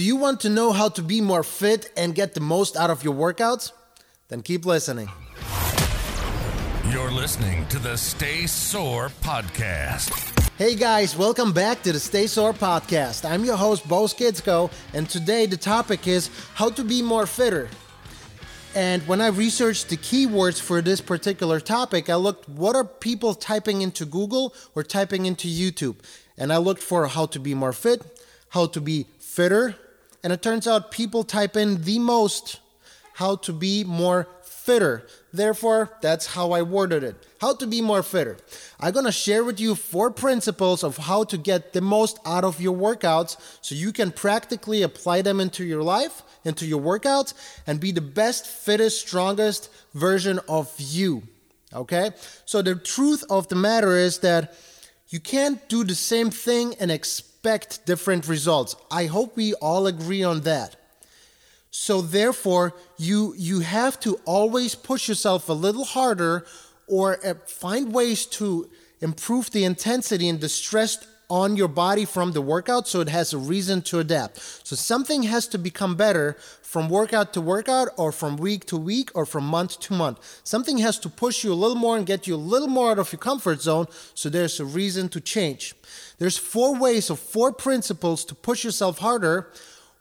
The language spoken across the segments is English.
Do you want to know how to be more fit and get the most out of your workouts? Then keep listening. You're listening to the Stay Sore Podcast. Hey guys, welcome back to the Stay Sore Podcast. I'm your host, Bo Skidsko, and today the topic is how to be more fitter. And when I researched the keywords for this particular topic, I looked what are people typing into Google or typing into YouTube. And I looked for how to be more fit, how to be fitter, and it turns out people type in the most how to be more fitter. Therefore, that's how I worded it. How to be more fitter. I'm to share with you four principles of how to get the most out of your workouts so you can practically apply them into your life, into your workouts, and be the best, fittest, strongest version of you. Okay? So, the truth of the matter is that you can't do the same thing and expect different results. I hope we all agree on that. So therefore, you you have to always push yourself a little harder or uh, find ways to improve the intensity and the stress on your body from the workout so it has a reason to adapt. So something has to become better from workout to workout or from week to week or from month to month. Something has to push you a little more and get you a little more out of your comfort zone so there's a reason to change. There's four ways or four principles to push yourself harder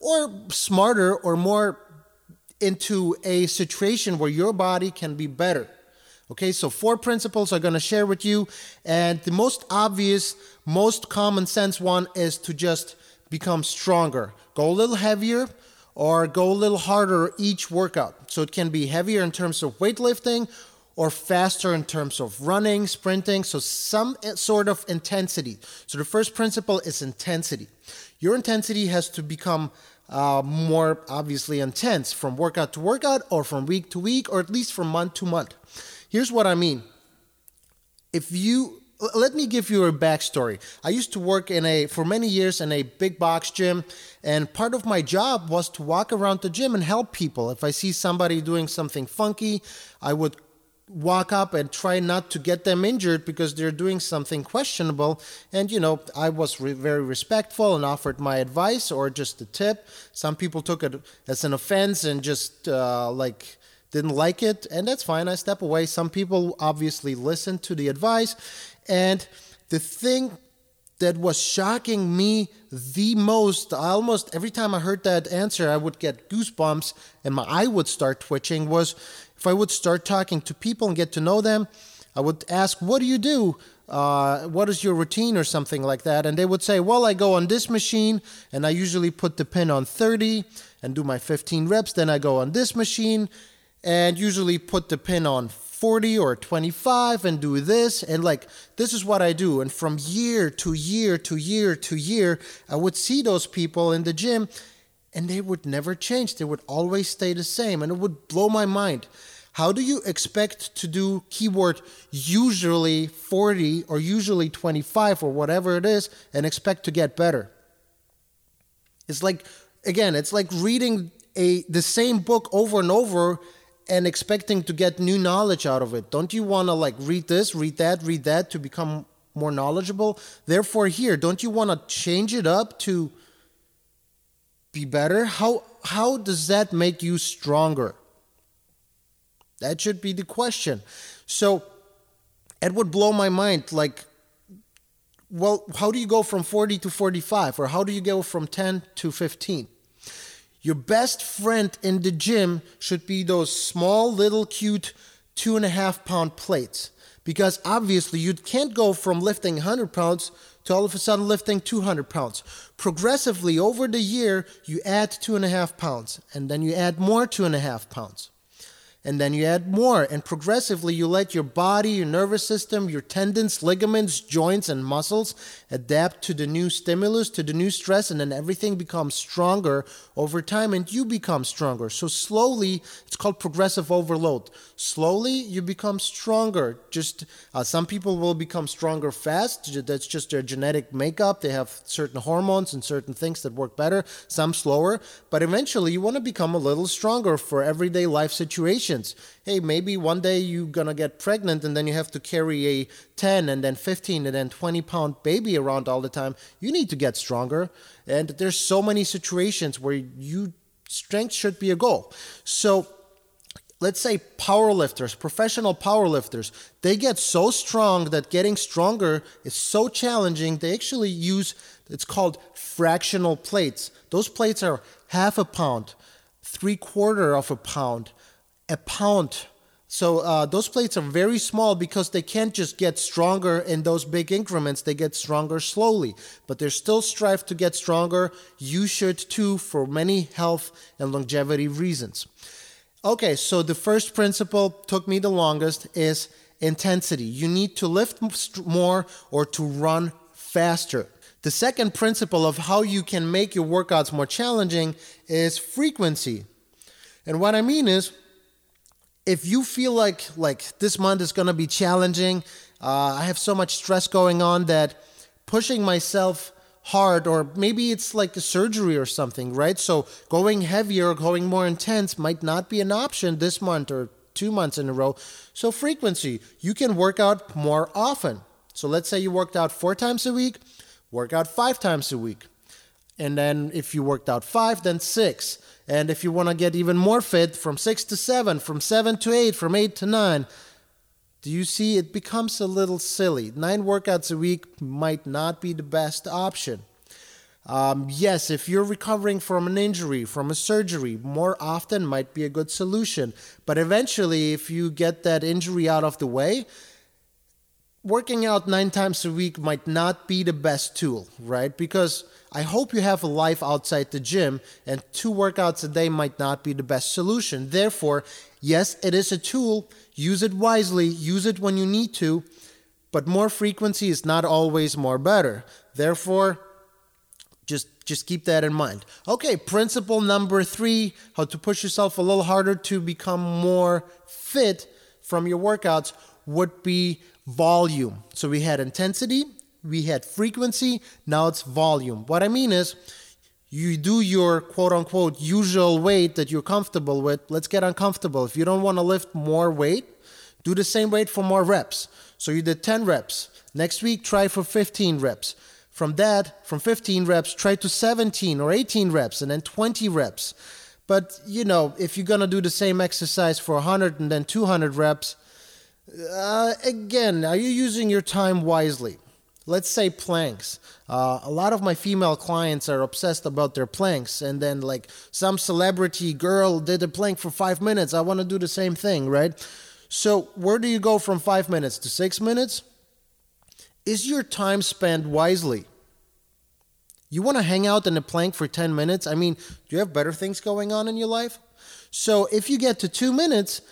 or smarter or more into a situation where your body can be better. Okay, so four principles I'm to share with you. And the most obvious, most common sense one is to just become stronger. Go a little heavier or go a little harder each workout. So it can be heavier in terms of weightlifting or faster in terms of running, sprinting. So some sort of intensity. So the first principle is intensity. Your intensity has to become uh, more obviously intense from workout to workout or from week to week or at least from month to month. Here's what I mean. If you let me give you a backstory. I used to work in a for many years in a big box gym, and part of my job was to walk around the gym and help people. If I see somebody doing something funky, I would walk up and try not to get them injured because they're doing something questionable. And, you know, I was re- very respectful and offered my advice or just a tip. Some people took it as an offense and just uh, like didn't like it. And that's fine. I step away. Some people obviously listened to the advice. And the thing that was shocking me the most, almost every time I heard that answer, I would get goosebumps and my eye would start twitching was if I would start talking to people and get to know them, I would ask, What do you do? Uh, what is your routine or something like that? And they would say, Well, I go on this machine and I usually put the pin on 30 and do my 15 reps. Then I go on this machine and usually put the pin on 40 or 25 and do this. And like, this is what I do. And from year to year to year to year, I would see those people in the gym and they would never change. They would always stay the same. And it would blow my mind. How do you expect to do keyword usually 40 or usually 25 or whatever it is and expect to get better? It's like, again, it's like reading a the same book over and over and expecting to get new knowledge out of it. Don't you want to like read this, read that, read that to become more knowledgeable? Therefore, here, don't you want to change it up to be better? How how does that make you stronger? That should be the question. So it would blow my mind like well, how do you go from 40 to 45 or how do you go from 10 to 15? Your best friend in the gym should be those small, little, cute two and a half pound plates. Because obviously, you can't go from lifting 100 pounds to all of a sudden lifting 200 pounds. Progressively over the year, you add two and a half pounds, and then you add more two and a half pounds and then you add more and progressively you let your body your nervous system your tendons ligaments joints and muscles adapt to the new stimulus to the new stress and then everything becomes stronger over time and you become stronger. So slowly it's called progressive overload. Slowly you become stronger. Just uh, some people will become stronger fast. That's just their genetic makeup. They have certain hormones and certain things that work better some slower. But eventually you want to become a little stronger for everyday life situations situations. Hey, maybe one day you're gonna get pregnant and then you have to carry a 10 and then 15 and then 20 pound baby around all the time. You need to get stronger. And there's so many situations where you strength should be a goal. So let's say powerlifters, professional powerlifters, they get so strong that getting stronger is so challenging. They actually use it's called fractional plates. Those plates are half a pound, three quarter of a pound, a pound. So uh, those plates are very small because they can't just get stronger in those big increments. They get stronger slowly, but they're still strive to get stronger. You should too, for many health and longevity reasons. Okay, so the first principle took me the longest is intensity. You need to lift more or to run faster. The second principle of how you can make your workouts more challenging is frequency. And what I mean is, if you feel like like this month is going to be challenging, uh, I have so much stress going on that pushing myself hard, or maybe it's like a surgery or something, right? So going heavier, going more intense might not be an option this month or two months in a row. So frequency, you can work out more often. So let's say you worked out four times a week work out five times a week. And then if you worked out five, then six. And if you want to get even more fit, from six to seven, from seven to eight, from eight to nine. Do you see? It becomes a little silly. Nine workouts a week might not be the best option. Um, yes, if you're recovering from an injury, from a surgery, more often might be a good solution. But eventually, if you get that injury out of the way, working out nine times a week might not be the best tool, right? Because I hope you have a life outside the gym, and two workouts a day might not be the best solution. Therefore, yes, it is a tool. Use it wisely, use it when you need to, but more frequency is not always more better. Therefore, just just keep that in mind. Okay, principle number 3, how to push yourself a little harder to become more fit from your workouts would be volume. So we had intensity, we had frequency, now it's volume. What I mean is, you do your quote unquote usual weight that you're comfortable with. Let's get uncomfortable. If you don't want to lift more weight, do the same weight for more reps. So you did 10 reps. Next week, try for 15 reps. From that, from 15 reps, try to 17 or 18 reps and then 20 reps. But you know, if you're gonna do the same exercise for 100 and then 200 reps, uh, again, are you using your time wisely? Let's say planks. Uh, a lot of my female clients are obsessed about their planks, and then like some celebrity girl did a plank for five minutes. I want to do the same thing, right? So, where do you go from five minutes to six minutes? Is your time spent wisely? You want to hang out in a plank for 10 minutes? I mean, do you have better things going on in your life? So, if you get to two minutes,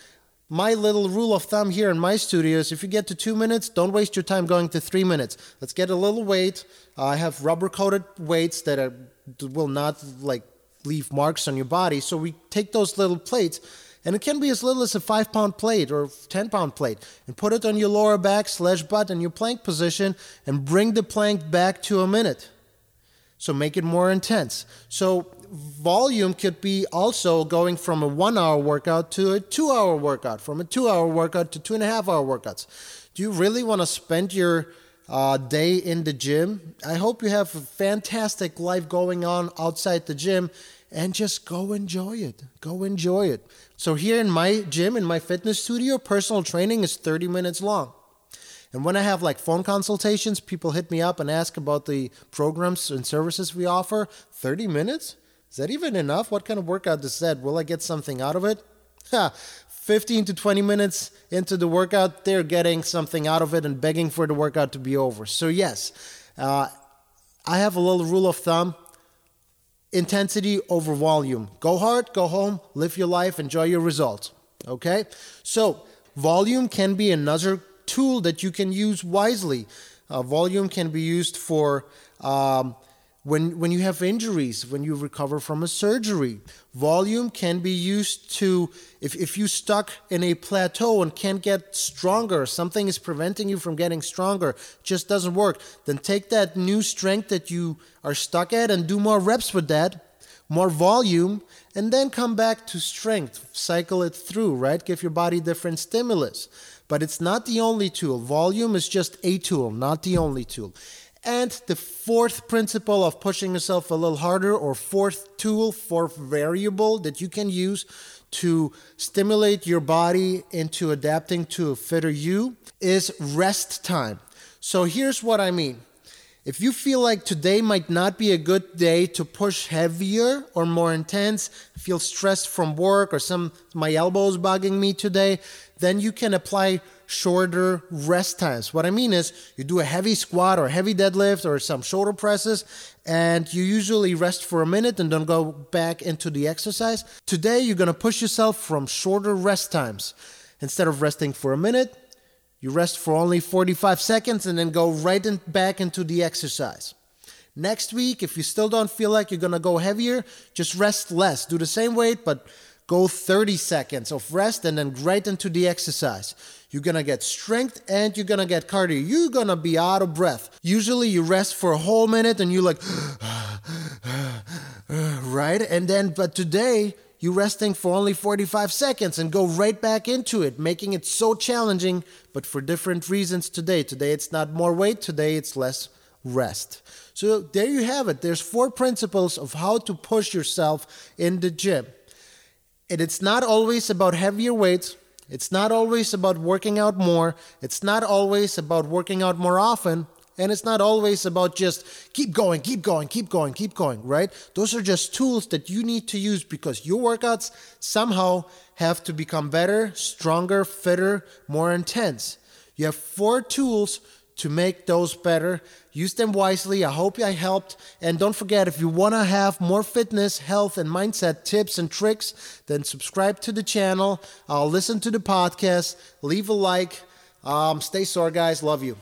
my little rule of thumb here in my studio is if you get to two minutes, don't waste your time going to three minutes. Let's get a little weight. Uh, I have rubber coated weights that are, will not like leave marks on your body. So we take those little plates, and it can be as little as a five pound plate or 10 pound plate, and put it on your lower back slash butt in your plank position, and bring the plank back to a minute. So make it more intense. So volume could be also going from a one hour workout to a two hour workout, from a two hour workout to two and a half hour workouts. Do you really want to spend your uh, day in the gym? I hope you have a fantastic life going on outside the gym and just go enjoy it. Go enjoy it. So, here in my gym, in my fitness studio, personal training is 30 minutes long. And when I have like phone consultations, people hit me up and ask about the programs and services we offer. 30 minutes? Is that even enough? What kind of workout is that? Will I get something out of it? Ha! 15 to 20 minutes into the workout, they're getting something out of it and begging for the workout to be over. So, yes, uh, I have a little rule of thumb intensity over volume. Go hard, go home, live your life, enjoy your results. Okay? So, volume can be another tool that you can use wisely. Uh, volume can be used for um, when, when you have injuries, when you recover from a surgery. Volume can be used to, if, if you stuck in a plateau and can't get stronger, something is preventing you from getting stronger, just doesn't work, then take that new strength that you are stuck at and do more reps with that. more volume, and then come back to strength. Cycle it through, right? Give your body different stimulus. But it's not the only tool. Volume is just a tool, not the only tool. And the fourth principle of pushing yourself a little harder, or fourth tool, fourth variable that you can use to stimulate your body into adapting to a fitter you, is rest time. So here's what I mean. If you feel like today might not be a good day to push heavier or more intense, feel stressed from work or some my elbows bugging me today, then you can apply shorter rest times. What I mean is you do a heavy squat or heavy deadlift or some shoulder presses and you usually rest for a minute and then go back into the exercise. Today you're to push yourself from shorter rest times. Instead of resting for a minute, you rest for only 45 seconds and then go right in, back into the exercise. Next week, if you still don't feel like you're gonna go heavier, just rest less. Do the same weight, but go 30 seconds of rest and then right into the exercise. You're gonna get strength and you're gonna get cardio. You're gonna be out of breath. Usually, you rest for a whole minute and you're like, right? And then, but today, you're resting for only 45 seconds and go right back into it, making it so challenging, but for different reasons today. Today it's not more weight, today it's less rest. So there you have it. There's four principles of how to push yourself in the gym. And it's not always about heavier weights. It's not always about working out more. It's not always about working out more often. And it's not always about just keep going, keep going, keep going, keep going, right? Those are just tools that you need to use because your workouts somehow have to become better, stronger, fitter, more intense. You have four tools to make those better. Use them wisely. I hope I helped. And don't forget, if you want to have more fitness, health, and mindset tips and tricks, then subscribe to the channel. I'll listen to the podcast. Leave a like. Um, stay sore, guys. Love you.